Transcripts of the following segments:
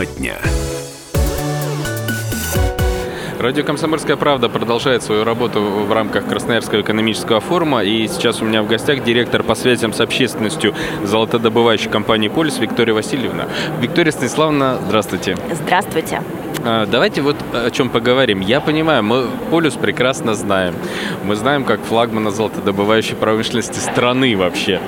Тема дня. Радио «Комсомольская правда» продолжает свою работу в рамках Красноярского экономического форума. И сейчас у меня в гостях директор по связям с общественностью золотодобывающей компании «Полис» Виктория Васильевна. Виктория Станиславовна, здравствуйте. Здравствуйте. А, давайте вот о чем поговорим. Я понимаю, мы полюс прекрасно знаем. Мы знаем, как флагмана золотодобывающей промышленности страны вообще.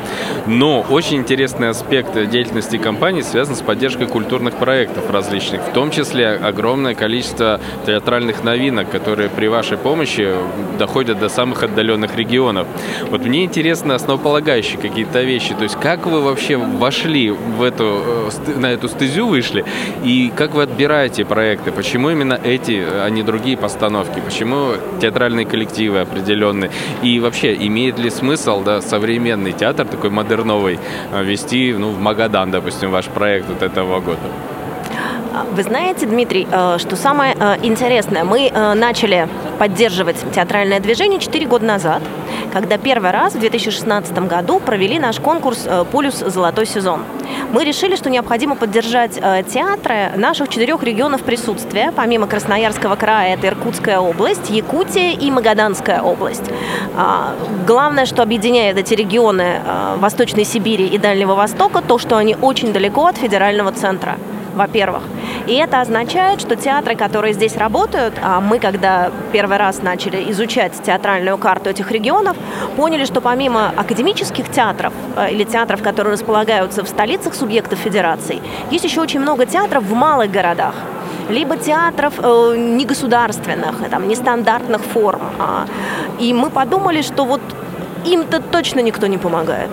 Но очень интересный аспект деятельности компании связан с поддержкой культурных проектов различных, в том числе огромное количество театральных новинок, которые при вашей помощи доходят до самых отдаленных регионов. Вот мне интересно основополагающие какие-то вещи. То есть как вы вообще вошли в эту, э, на эту стезю вышли, и как вы отбираете проекты? Проекты? Почему именно эти, а не другие постановки? Почему театральные коллективы определенные? И вообще, имеет ли смысл да, современный театр, такой модерновый, а, вести ну, в Магадан, допустим, ваш проект вот этого года? Вы знаете, Дмитрий, э, что самое э, интересное, мы э, начали поддерживать театральное движение 4 года назад, когда первый раз в 2016 году провели наш конкурс «Полюс. Золотой сезон». Мы решили, что необходимо поддержать театры наших четырех регионов присутствия. Помимо Красноярского края, это Иркутская область, Якутия и Магаданская область. А, главное, что объединяет эти регионы Восточной Сибири и Дальнего Востока, то, что они очень далеко от федерального центра во-первых. И это означает, что театры, которые здесь работают, а мы, когда первый раз начали изучать театральную карту этих регионов, поняли, что помимо академических театров э, или театров, которые располагаются в столицах субъектов федерации, есть еще очень много театров в малых городах либо театров э, негосударственных, там, нестандартных форм. А, и мы подумали, что вот им-то точно никто не помогает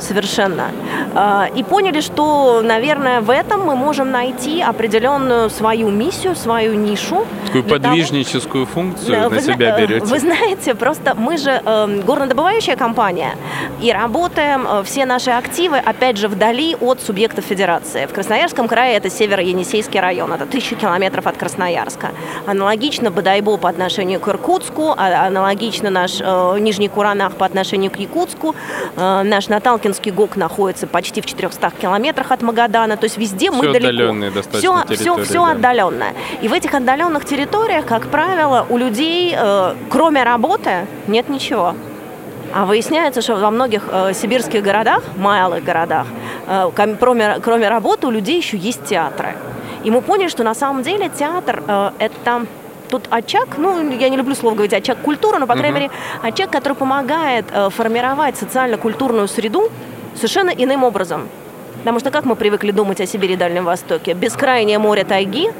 совершенно. А, и поняли, что, наверное, в этом мы можем найти определенную свою миссию, свою нишу. Такую подвижническую того... функцию вы, на себя берете. Вы знаете, просто мы же э, горнодобывающая компания и работаем э, все наши активы, опять же, вдали от субъектов федерации. В Красноярском крае это северо-енисейский район, это тысячи километров от Красноярска. Аналогично Бадайбо по отношению к Иркутску, а аналогично наш э, Нижний Куранах по отношению к Якутску, э, наш Наталкин Лукинский ГОК находится почти в 400 километрах от Магадана, то есть везде все мы далеко. Все, все, все да. отдаленное. И в этих отдаленных территориях, как правило, у людей, э, кроме работы, нет ничего. А выясняется, что во многих э, сибирских городах, малых городах, э, кроме, кроме работы, у людей еще есть театры. И мы поняли, что на самом деле театр э, это тут очаг, ну, я не люблю слово говорить очаг культуры, но, по крайней мере, очаг, который помогает э, формировать социально-культурную среду совершенно иным образом. Потому что как мы привыкли думать о Сибири и Дальнем Востоке? Бескрайнее море тайги,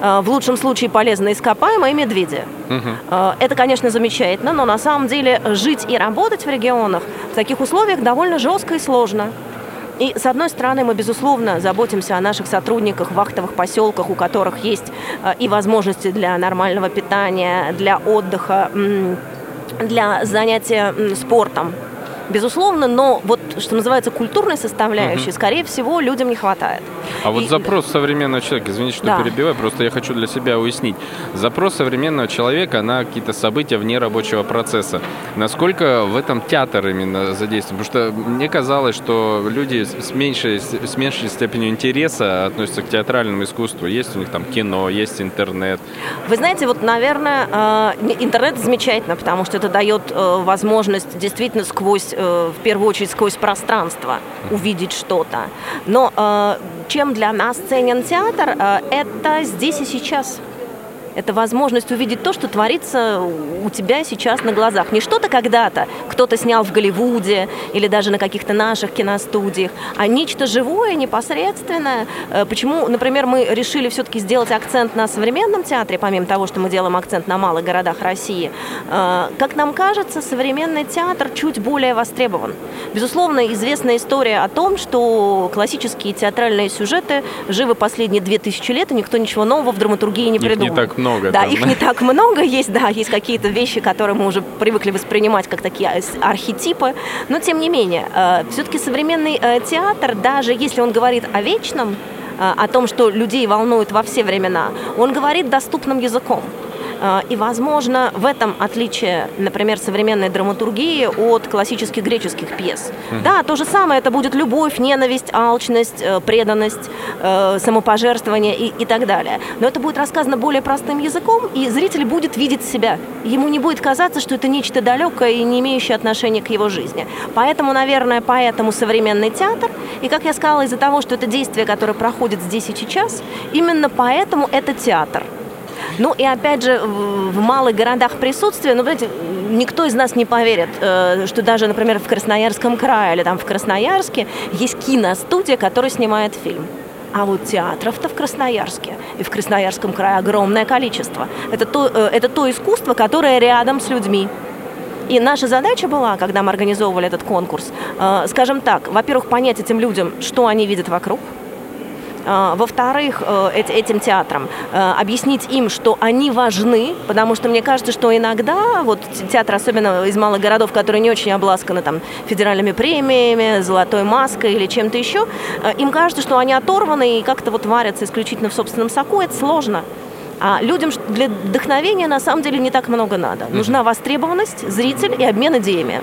э, в лучшем случае полезные ископаемые медведи. Угу. Это, конечно, замечательно, но на самом деле жить и работать в регионах в таких условиях довольно жестко и сложно. И, с одной стороны, мы, безусловно, заботимся о наших сотрудниках в вахтовых поселках, у которых есть э, и возможности для нормального питания, для отдыха, для занятия спортом безусловно, но вот, что называется, культурной составляющей, угу. скорее всего, людям не хватает. А вот запрос современного человека, извините, что да. перебиваю, просто я хочу для себя уяснить. Запрос современного человека на какие-то события вне рабочего процесса. Насколько в этом театр именно задействован? Потому что мне казалось, что люди с меньшей, с меньшей степенью интереса относятся к театральному искусству. Есть у них там кино, есть интернет. Вы знаете, вот, наверное, э, интернет замечательно, потому что это дает э, возможность действительно сквозь Э, в первую очередь сквозь пространство увидеть что-то. Но э, чем для нас ценен театр, э, это здесь и сейчас это возможность увидеть то, что творится у тебя сейчас на глазах. Не что-то когда-то кто-то снял в Голливуде или даже на каких-то наших киностудиях, а нечто живое, непосредственное. Э, почему, например, мы решили все-таки сделать акцент на современном театре, помимо того, что мы делаем акцент на малых городах России? Э, как нам кажется, современный театр чуть более востребован. Безусловно, известная история о том, что классические театральные сюжеты живы последние две тысячи лет, и никто ничего нового в драматургии не придумал. не так много много. Да, там, их не так много есть, да, есть какие-то вещи, которые мы уже привыкли воспринимать как такие архетипы, но тем не менее, э, все-таки современный э, театр, даже если он говорит о вечном, э, о том, что людей волнует во все времена, он говорит доступным языком. Э, и, возможно, в этом отличие, например, современной драматургии от классических греческих пьес. Mm-hmm. Да, то же самое, это будет любовь, ненависть, алчность, э, преданность, самопожертвование и, и так далее. Но это будет рассказано более простым языком, и зритель будет видеть себя. Ему не будет казаться, что это нечто далекое и не имеющее отношения к его жизни. Поэтому, наверное, поэтому современный театр, и, как я сказала, из-за того, что это действие, которое проходит здесь и сейчас, именно поэтому это театр. Ну и опять же, в малых городах присутствие, ну, знаете, никто из нас не поверит, э, что даже, например, в Красноярском крае или там в Красноярске есть киностудия, которая снимает фильм. А вот театров-то в Красноярске и в Красноярском крае огромное количество. Это то, э, это то искусство, которое рядом с людьми. И наша задача была, когда мы организовывали этот конкурс, э, скажем так, во-первых, понять этим людям, что они видят вокруг, во-вторых, этим театрам объяснить им, что они важны, потому что мне кажется, что иногда вот театр, особенно из малых городов, которые не очень обласканы там федеральными премиями, золотой маской или чем-то еще, им кажется, что они оторваны и как-то вот варятся исключительно в собственном соку. Это сложно. А людям для вдохновения на самом деле не так много надо. Нужна востребованность, зритель и обмен идеями.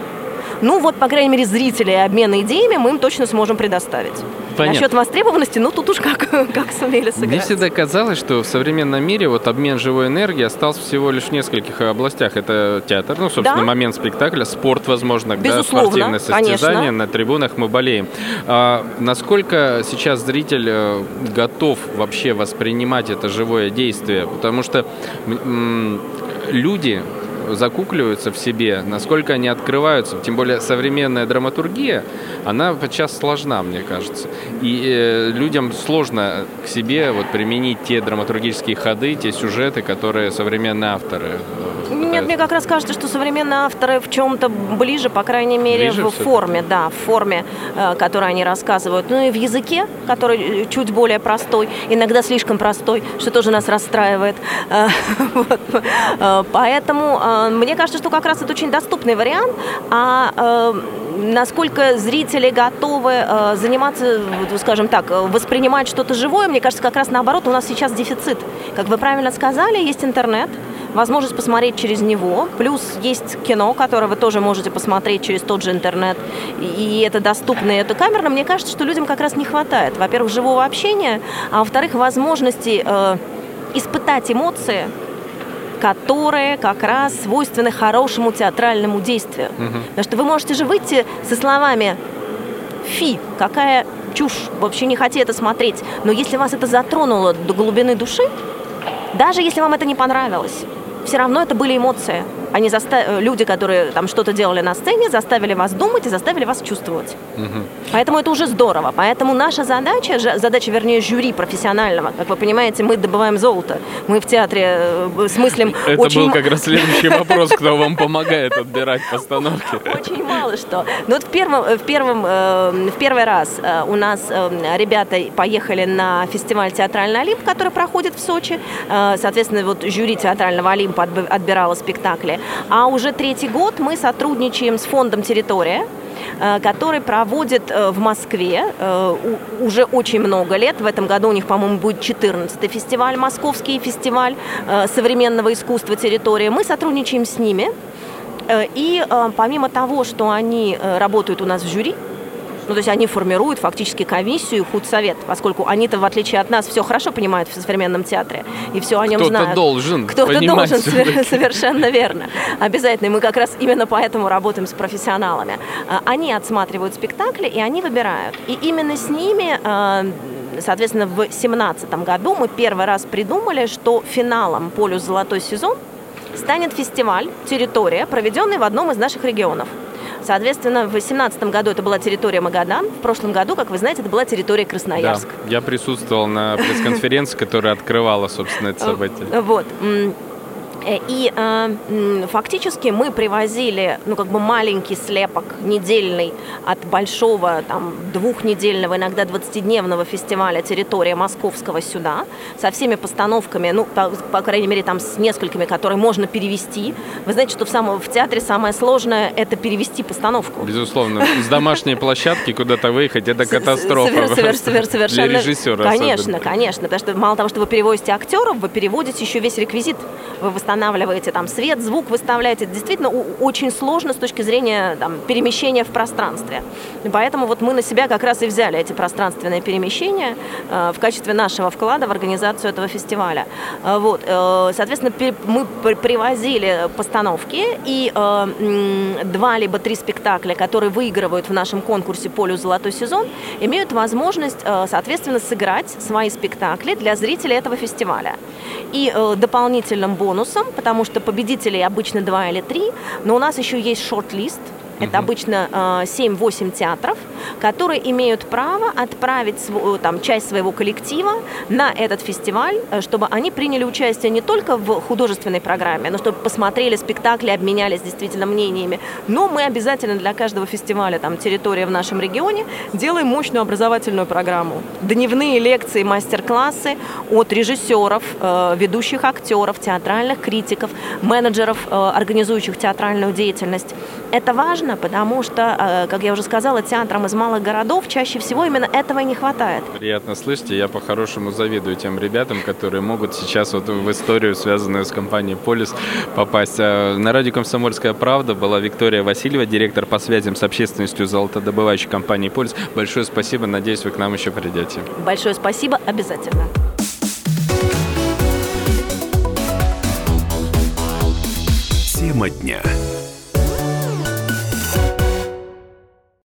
Ну вот, по крайней мере, зрители и обмен идеями мы им точно сможем предоставить. Понятно. Насчет востребованности, ну тут уж как, как сумели сыграть. Мне всегда казалось, что в современном мире вот обмен живой энергией остался всего лишь в нескольких областях. Это театр, ну, собственно, да? момент спектакля, спорт, возможно, да, спортивное состязание, конечно. на трибунах мы болеем. А, насколько сейчас зритель э, готов вообще воспринимать это живое действие? Потому что люди закукливаются в себе, насколько они открываются. Тем более современная драматургия, она сейчас сложна, мне кажется. И э, людям сложно к себе вот применить те драматургические ходы, те сюжеты, которые современные авторы э, мне как раз кажется, что современные авторы в чем-то ближе, по крайней мере, ближе в форме, да, в форме, э, которой они рассказывают. Ну и в языке, который э, чуть более простой, иногда слишком простой, что тоже нас расстраивает. Э, поэтому мне кажется, что как раз это очень доступный вариант, а э, насколько зрители готовы э, заниматься, скажем так, воспринимать что-то живое, мне кажется, как раз наоборот, у нас сейчас дефицит. Как вы правильно сказали, есть интернет, возможность посмотреть через него, плюс есть кино, которое вы тоже можете посмотреть через тот же интернет, и это доступно, и это камерно. Мне кажется, что людям как раз не хватает, во-первых, живого общения, а во-вторых, возможности э, испытать эмоции, которые как раз свойственны хорошему театральному действию. Угу. Потому что вы можете же выйти со словами «фи, какая чушь, вообще не хотите это смотреть». Но если вас это затронуло до глубины души, даже если вам это не понравилось, все равно это были эмоции. Они заста... Э, люди, которые там что-то делали на сцене, заставили вас думать и заставили вас чувствовать. Угу. Поэтому это уже здорово. Поэтому наша задача, задача, вернее, жюри профессионального, как вы понимаете, мы добываем золото. Мы в театре э, смыслим Это очень... был как раз следующий вопрос, кто вам помогает отбирать постановки. Очень мало что. Но вот в первом, в первом, э, в первый раз у нас ребята поехали на фестиваль «Театральный Олимп», который проходит в Сочи. Соответственно, вот жюри «Театрального Олимпа» отбирало спектакли. А уже третий год мы сотрудничаем с фондом «Территория», э, который проводит э, в Москве э, уже очень много лет. В этом году у них, по-моему, будет 14-й фестиваль, московский фестиваль современного искусства «Территория». Мы сотрудничаем с ними. И помимо того, что они работают у нас в жюри, ну, то есть они формируют фактически комиссию и худсовет, поскольку они-то, в отличие от нас, все хорошо понимают в современном театре, и все о нем Кто-то знают. Кто-то должен Кто-то должен, совершенно верно. Обязательно. И мы как раз именно поэтому работаем с профессионалами. А, они отсматривают спектакли, и они выбирают. И именно с ними а, соответственно, в 2017 году мы первый раз придумали, что финалом «Полюс золотой сезон» станет фестиваль «Территория», проведенный в одном из наших регионов – Соответственно, в 2018 году это была территория Магадан, в прошлом году, как вы знаете, это была территория Красноярск. Да, я присутствовал на пресс-конференции, которая открывала, собственно, это событие. Вот. Э, и э, фактически мы привозили, ну, как бы маленький слепок недельный от большого, там, двухнедельного, иногда 20-дневного фестиваля «Территория Московского» сюда, со всеми постановками, ну, по, по крайней мере, там, с несколькими, которые можно перевести. Вы знаете, что в, самом, в театре самое сложное – это перевести постановку. Безусловно. С домашней площадки куда-то выехать – это катастрофа. Совершенно. Для режиссера Конечно, конечно. Потому что мало того, что вы перевозите актеров, вы переводите еще весь реквизит. Вы восстанавливаете устанавливаете там свет, звук выставляете. Действительно, очень сложно с точки зрения там, перемещения в пространстве. Поэтому вот мы на себя как раз и взяли эти пространственные перемещения э, в качестве нашего вклада в организацию этого фестиваля. Э, вот, э, соответственно, мы привозили постановки и э, два либо три спектакля, которые выигрывают в нашем конкурсе «Полю золотой сезон», имеют возможность, э, соответственно, сыграть свои спектакли для зрителей этого фестиваля. И э, дополнительным бонусом, потому что победителей обычно два или три, но у нас еще есть шорт-лист – это обычно э, 7-8 театров, которые имеют право отправить свой, там, часть своего коллектива на этот фестиваль, э, чтобы они приняли участие не только в художественной программе, но чтобы посмотрели спектакли, обменялись действительно мнениями. Но мы обязательно для каждого фестиваля, там, территория в нашем регионе, делаем мощную образовательную программу. Дневные лекции, мастер-классы от режиссеров, э, ведущих актеров, театральных критиков, менеджеров, э, организующих театральную деятельность. Это важно, потому что, э, как я уже сказала, театрам из малых городов чаще всего именно этого и не хватает. Приятно слышать, я по-хорошему завидую тем ребятам, которые могут сейчас вот в историю, связанную с компанией «Полис», попасть. А на радио «Комсомольская правда» была Виктория Васильева, директор по связям с общественностью золотодобывающей компании «Полис». Большое спасибо, надеюсь, вы к нам еще придете. Большое спасибо, обязательно. Тема дня.